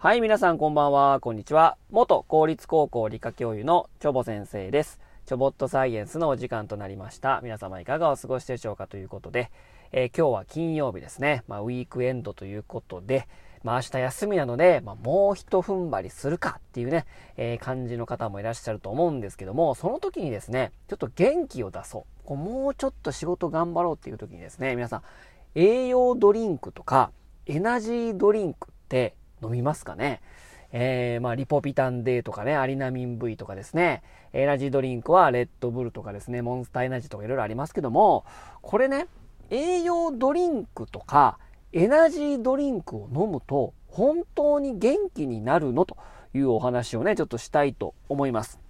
はい、皆さんこんばんは、こんにちは。元公立高校理科教諭のチョボ先生です。チョボットサイエンスのお時間となりました。皆様いかがお過ごしでしょうかということで、えー今日は金曜日ですね。まあ、ウィークエンドということで、まあ、明日休みなので、まあ、もう一踏ん張りするかっていうね、えー感じの方もいらっしゃると思うんですけども、その時にですね、ちょっと元気を出そう。こうもうちょっと仕事頑張ろうっていう時にですね、皆さん、栄養ドリンクとか、エナジードリンクって飲みますかね。えー、まあ、リポビタン D とかね、アリナミン V とかですね、エナジードリンクはレッドブルとかですね、モンスターエナジーとかいろいろありますけども、これね、栄養ドリンクとか、エナジードリンクを飲むと、本当に元気になるの？というお話をね、ちょっとしたいと思います。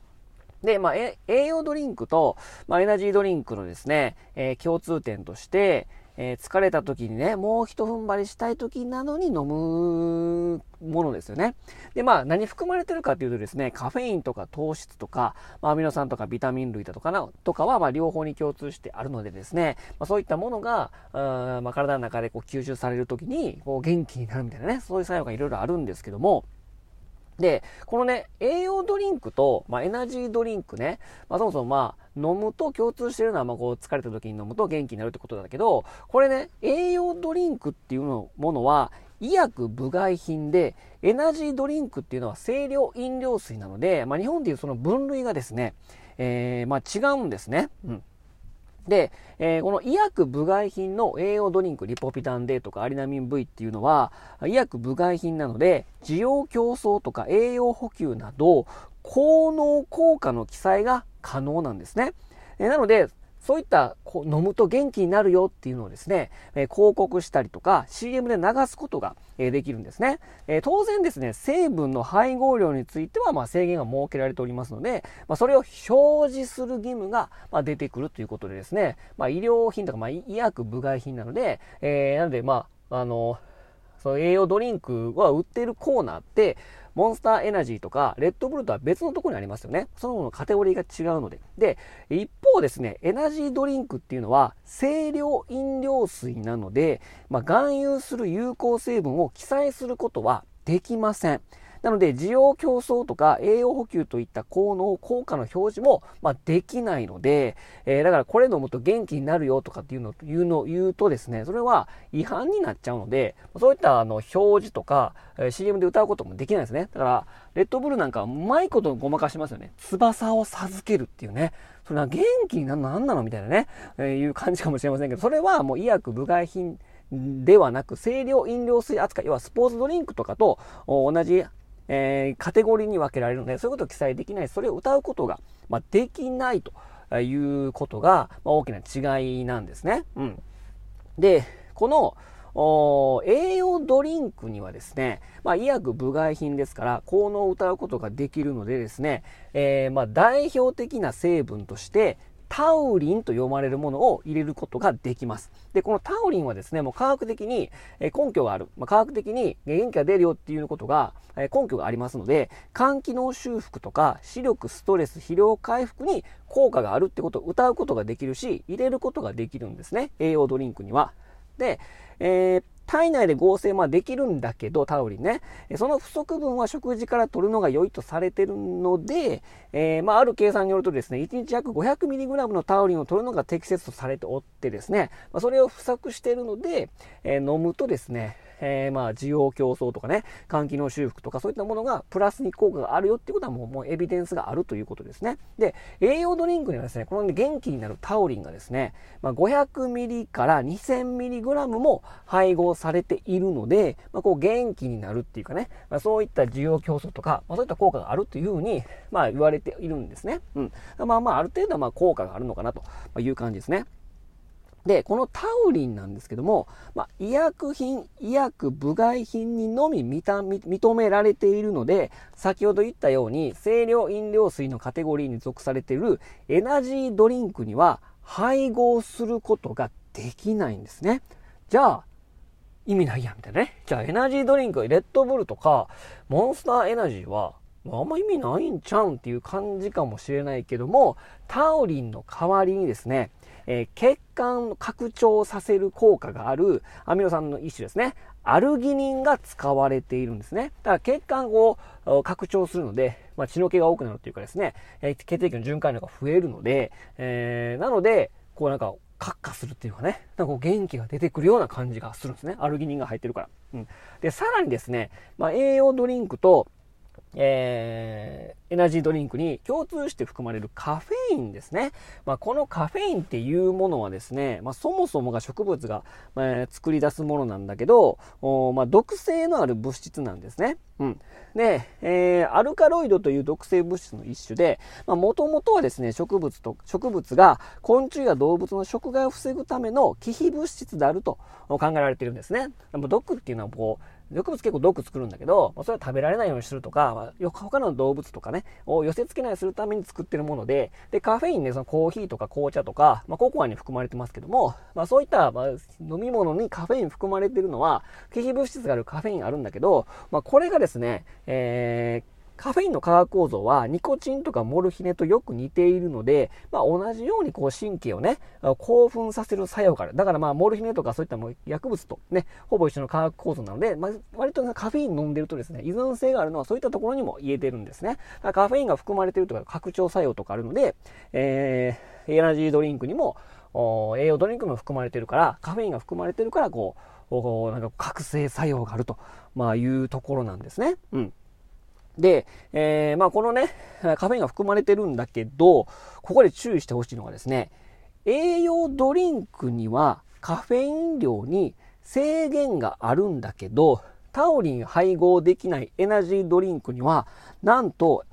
で、まあ、栄養ドリンクと、まあ、エナジードリンクのですね、えー共通点として、えー疲れた時にね、もう一踏ん張りしたい時なのに飲むものですよね。で、まあ、何含まれてるかというとですね、カフェインとか糖質とか、まあ、アミノ酸とかビタミン類だとかな、とかは、まあ、両方に共通してあるのでですね、まあ、そういったものが、あまあ、体の中でこう吸収される時に、こう、元気になるみたいなね、そういう作用がいろいろあるんですけども、で、このね、栄養ドリンクと、まあ、エナジードリンクね、まあ、そもそもまあ、飲むと共通してるのは、まあ、こう、疲れた時に飲むと元気になるってことだけど、これね、栄養ドリンクっていうものは、医薬部外品で、エナジードリンクっていうのは清涼飲料水なので、まあ、日本でいうその分類がですね、えー、まあ、違うんですね。うん。で、えーこの医薬部外品の栄養ドリンク、リポピタン D とかアリナミン V っていうのは、医薬部外品なので、需要競争とか栄養補給など、効能効果の記載が可能なんですね。えーなので、そういったこう飲むと元気になるよっていうのをですね、え広告したりとか CM で流すことが、えできるんですね、え当然ですね、成分の配合量についてはま制限が設けられておりますので、ま、それを表示する義務がま出てくるということでですね、まあ、医療品とかま医薬部外品なので、えーなのでまあ、あの、その栄養ドリンクは売ってるコーナーって、モンスターエナジーとか、レッドブルとは別のところにありますよね。そのものカテゴリーが違うので。で、一方ですね、エナジードリンクっていうのは、清涼飲料水なので、まあ、含有する有効成分を記載することはできません。なので、需要競争とか栄養補給といった効能、効果の表示も、まあ、できないので、えーだからこれ飲むと元気になるよとかっていうのを言うの言うとですね、それは違反になっちゃうので、そういったあの表示とか、えー CM で歌うこともできないですね。だから、レッドブルなんかうまいことごまかしますよね。翼を授けるっていうね。それは元気になるのなんなのみたいなね、えーいう感じかもしれませんけど、それはもう医薬部外品ではなく、清涼飲料水扱い、要はスポーツドリンクとかと同じえーカテゴリーに分けられるので、そういうことを記載できない、それを歌うことが、まあ、できないということが、まあ、大きな違いなんですね。うん。で、この、栄養ドリンクにはですね、まあ、医薬部外品ですから、効能を歌うことができるのでですね、えーまあ、代表的な成分として、タウリンと呼ばれるものを入れることができます。で、このタウリンはですね、もう科学的に根拠がある。まあ、科学的に元気が出るよっていうことが、根拠がありますので、肝機能修復とか視力、ストレス、疲労回復に効果があるってことを歌うことができるし、入れることができるんですね。栄養ドリンクには。で、えー体内で合成まできるんだけど、タウリンね。その不足分は食事から取るのが良いとされてるので、えーまあ、ある計算によるとですね、1日約 500mg のタウリンを取るのが適切とされておってですね、まあ、それを不足しているので、えー飲むとですね、えーまあ、需要競争とかね、肝機能修復とかそういったものがプラスに効果があるよっていうことはもうもうエビデンスがあるということですね。で、栄養ドリンクにはですね、このね元気になるタウリンがですね、まあ、500ミリから2000ミリグラムも配合されているので、まあ、こう元気になるっていうかね、まあ、そういった需要競争とか、まあ、そういった効果があるというふうに、まあ、言われているんですね。うん。まあまあ、ある程度はまあ効果があるのかなという感じですね。で、このタウリンなんですけども、まあ、医薬品、医薬部外品にのみ認認められているので、先ほど言ったように、清涼飲料水のカテゴリーに属されているエナジードリンクには配合することができないんですね。じゃあ、意味ないやんみたいなね。じゃあエナジードリンク、レッドブルとか、モンスターエナジーは、ああんま意味ないんちゃうんっていう感じかもしれないけども、タウリンの代わりにですね、え血管を拡張させる効果があるアミノ酸の一種ですね。アルギニンが使われているんですね。だから血管を拡張するので、まあ、血の気が多くなるというかですね、え血液の循環量が増えるので、えー、なので、こうなんか、カッカするっていうかね、なんかこう元気が出てくるような感じがするんですね。アルギニンが入ってるから。うん。で、さらにですね、まあ、栄養ドリンクと、えー、エナジードリンクに共通して含まれるカフェインですね。まあ、このカフェインっていうものはですね、まあ、そもそもが植物が、まあ、作り出すものなんだけど、おまあ、毒性のある物質なんですね。うん。で、えー、アルカロイドという毒性物質の一種で、まあ、もともとはですね、植物と、植物が昆虫や動物の食害を防ぐための忌避物質であると考えられているんですね。毒っていうのはこう、植物結構毒作るんだけど、それは食べられないようにするとか、他の動物とかね、を寄せ付けないようにするために作ってるもので、で、カフェインね、そのコーヒーとか紅茶とか、まあ、ココアに含まれてますけども、まあ、そういった、まあ、飲み物にカフェイン含まれてるのは、危機物質があるカフェインあるんだけど、まあ、これがですね、えー、カフェインの化学構造はニコチンとかモルヒネとよく似ているので、まあ、同じようにこう神経をね、興奮させる作用がある。だからまあモルヒネとかそういったも薬物とね、ほぼ一緒の化学構造なので、まあ、割とカフェイン飲んでるとですね、依存性があるのはそういったところにも言えてるんですね。カフェインが含まれてるとか拡張作用とかあるので、えー、エナジードリンクにも、栄養ドリンクも含まれてるから、カフェインが含まれてるから、こう、なんか覚醒作用があると、まあ、いうところなんですね。うん。で、えー、まあこのね、カフェインが含まれてるんだけど、ここで注意してほしいのがですね、栄養ドリンクにはカフェイン量に制限があるんだけど、タオリン配合できないエナジードリンクには、なんと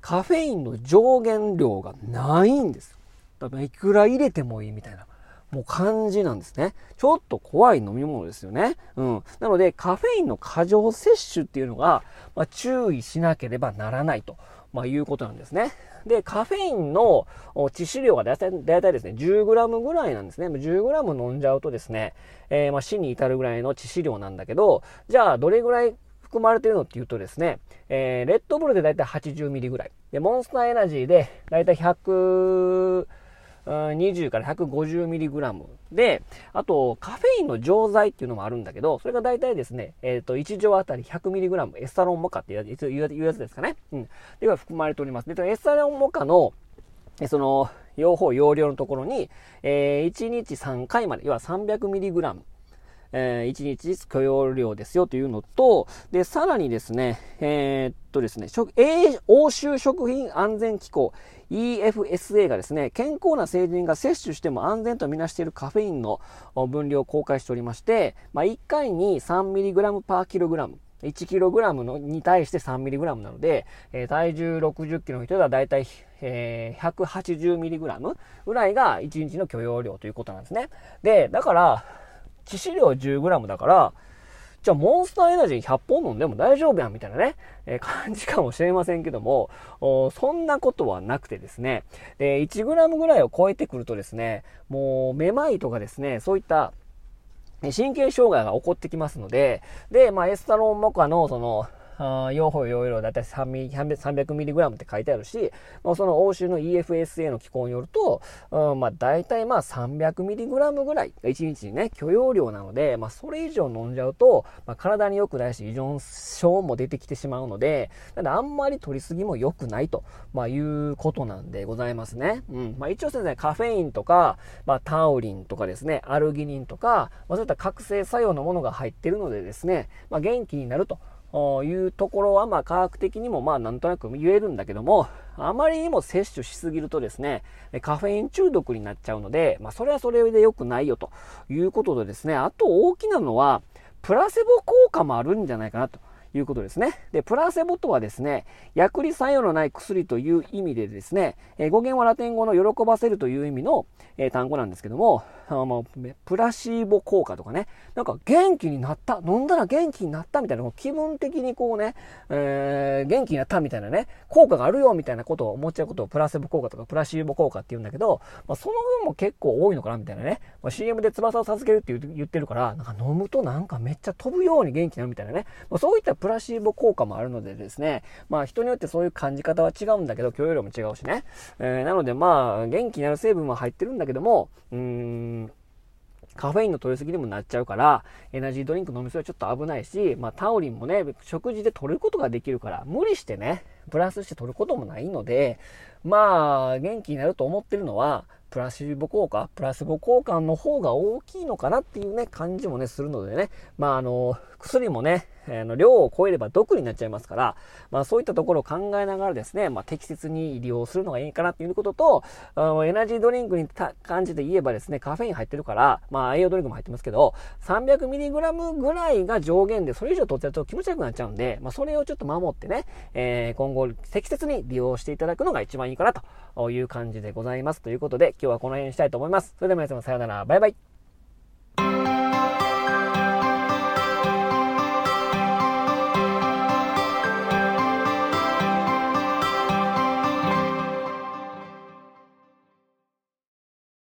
カフェインの上限量がないんです。だからいくら入れてもいいみたいな。もう感じなんですね。ちょっと怖い飲み物ですよね。うん。なので、カフェインの過剰摂取っていうのが、まあ、注意しなければならないと、まあ、いうことなんですね。で、カフェインの致死量がだいたいですね、10g ぐらいなんですね。10g 飲んじゃうとですね、えー、まあ死に至るぐらいの致死量なんだけど、じゃあどれぐらい含まれてるのっていうとですね、えー、レッドブルでだいたい 80mg ぐらい。で、モンスターエナジーでだいたい100、20から 150mg で、あと、カフェインの錠剤っていうのもあるんだけど、それが大体ですね、えっ、ー、と、1錠あたり 100mg、エスタロンモカっていうやつですかね。うん。では含まれております。で、エスタロンモカの、その、用法、容量のところに、えー、1日3回まで、要は 300mg えー、1日ずつ許容量ですよというのと、で、さらにですね、えー、っとですね、欧州食品安全機構 EFSA がですね、健康な成人が摂取しても安全とみなしているカフェインの分量を公開しておりまして、まあ、1回に 3mg パーキログラム。1kg のに対して 3mg なので、えー、体重 60kg の人ではだいたい、えー、180mg ぐらいが1日の許容量ということなんですね。で、だから、致死量 10g だから、じゃあモンスターエナジー100本飲んでも大丈夫やんみたいなね、えー、感じかもしれませんけども、そんなことはなくてですね、で、1g ぐらいを超えてくるとですね、もうめまいとかですね、そういった神経障害が起こってきますので、で、まあ、エスタロンモカの、その、あ用法用量だいたい 300mg って書いてあるし、まあ、その欧州の EFSA の機構によると、うん、まあ大体まあ 300mg ぐらいが1日にね、許容量なので、まあそれ以上飲んじゃうと、まあ、体に良くないし依存症も出てきてしまうので、ただあんまり取りすぎも良くないと、まあいうことなんでございますね。うん。まあ一応ですね、カフェインとか、まあタウリンとかですね、アルギニンとか、まあそういった覚醒作用のものが入ってるのでですね、まあ元気になると。いうところは、まあ、科学的にも、まあ、なんとなく言えるんだけども、あまりにも摂取しすぎるとですね、カフェイン中毒になっちゃうので、まあ、それはそれで良くないよということでですね、あと大きなのは、プラセボ効果もあるんじゃないかなと。いうことですね。で、プラセボとはですね、薬理作用のない薬という意味でですね、え、語源はラテン語の喜ばせるという意味の、え、単語なんですけども、あまあ、プラシーボ効果とかね、なんか元気になった、飲んだら元気になったみたいな、気分的にこうね、えー、元気になったみたいなね、効果があるよみたいなことを思っちゃうことをプラセボ効果とかプラシーボ効果って言うんだけど、まあ、その分も結構多いのかなみたいなね、まあ、CM で翼を授けるって言ってるから、なんか飲むとなんかめっちゃ飛ぶように元気になるみたいなね、まあ、そういったプラシーボ効果もあるのでですね、まあ人によってそういう感じ方は違うんだけど、許容量も違うしね。えー、なのでまあ、元気になる成分は入ってるんだけども、うーん、カフェインの取りすぎにもなっちゃうから、エナジードリンク飲みすぎはちょっと危ないし、まあ、タオリンもね、食事で取ることができるから、無理してね、プラスして取ることもないので、まあ、元気になると思ってるのは、プラシーボ効果、プラスボ効果の方が大きいのかなっていうね、感じもね、するのでね、まあ、あの、薬もね、あの量を超えれば毒になっちゃいますから、まあそういったところを考えながらですね、まあ適切に利用するのがいいかなっていうことと、あのエナジードリンクに感じで言えばですね、カフェイン入ってるから、まあ栄養ドリンクも入ってますけど、300mg ぐらいが上限で、それ以上取っちゃうと気持ち悪くなっちゃうんで、まあそれをちょっと守ってね、えー、今後適切に利用していただくのが一番いいかなという感じでございます。ということで、今日はこの辺にしたいと思います。それでは皆様さようなら、バイバイ。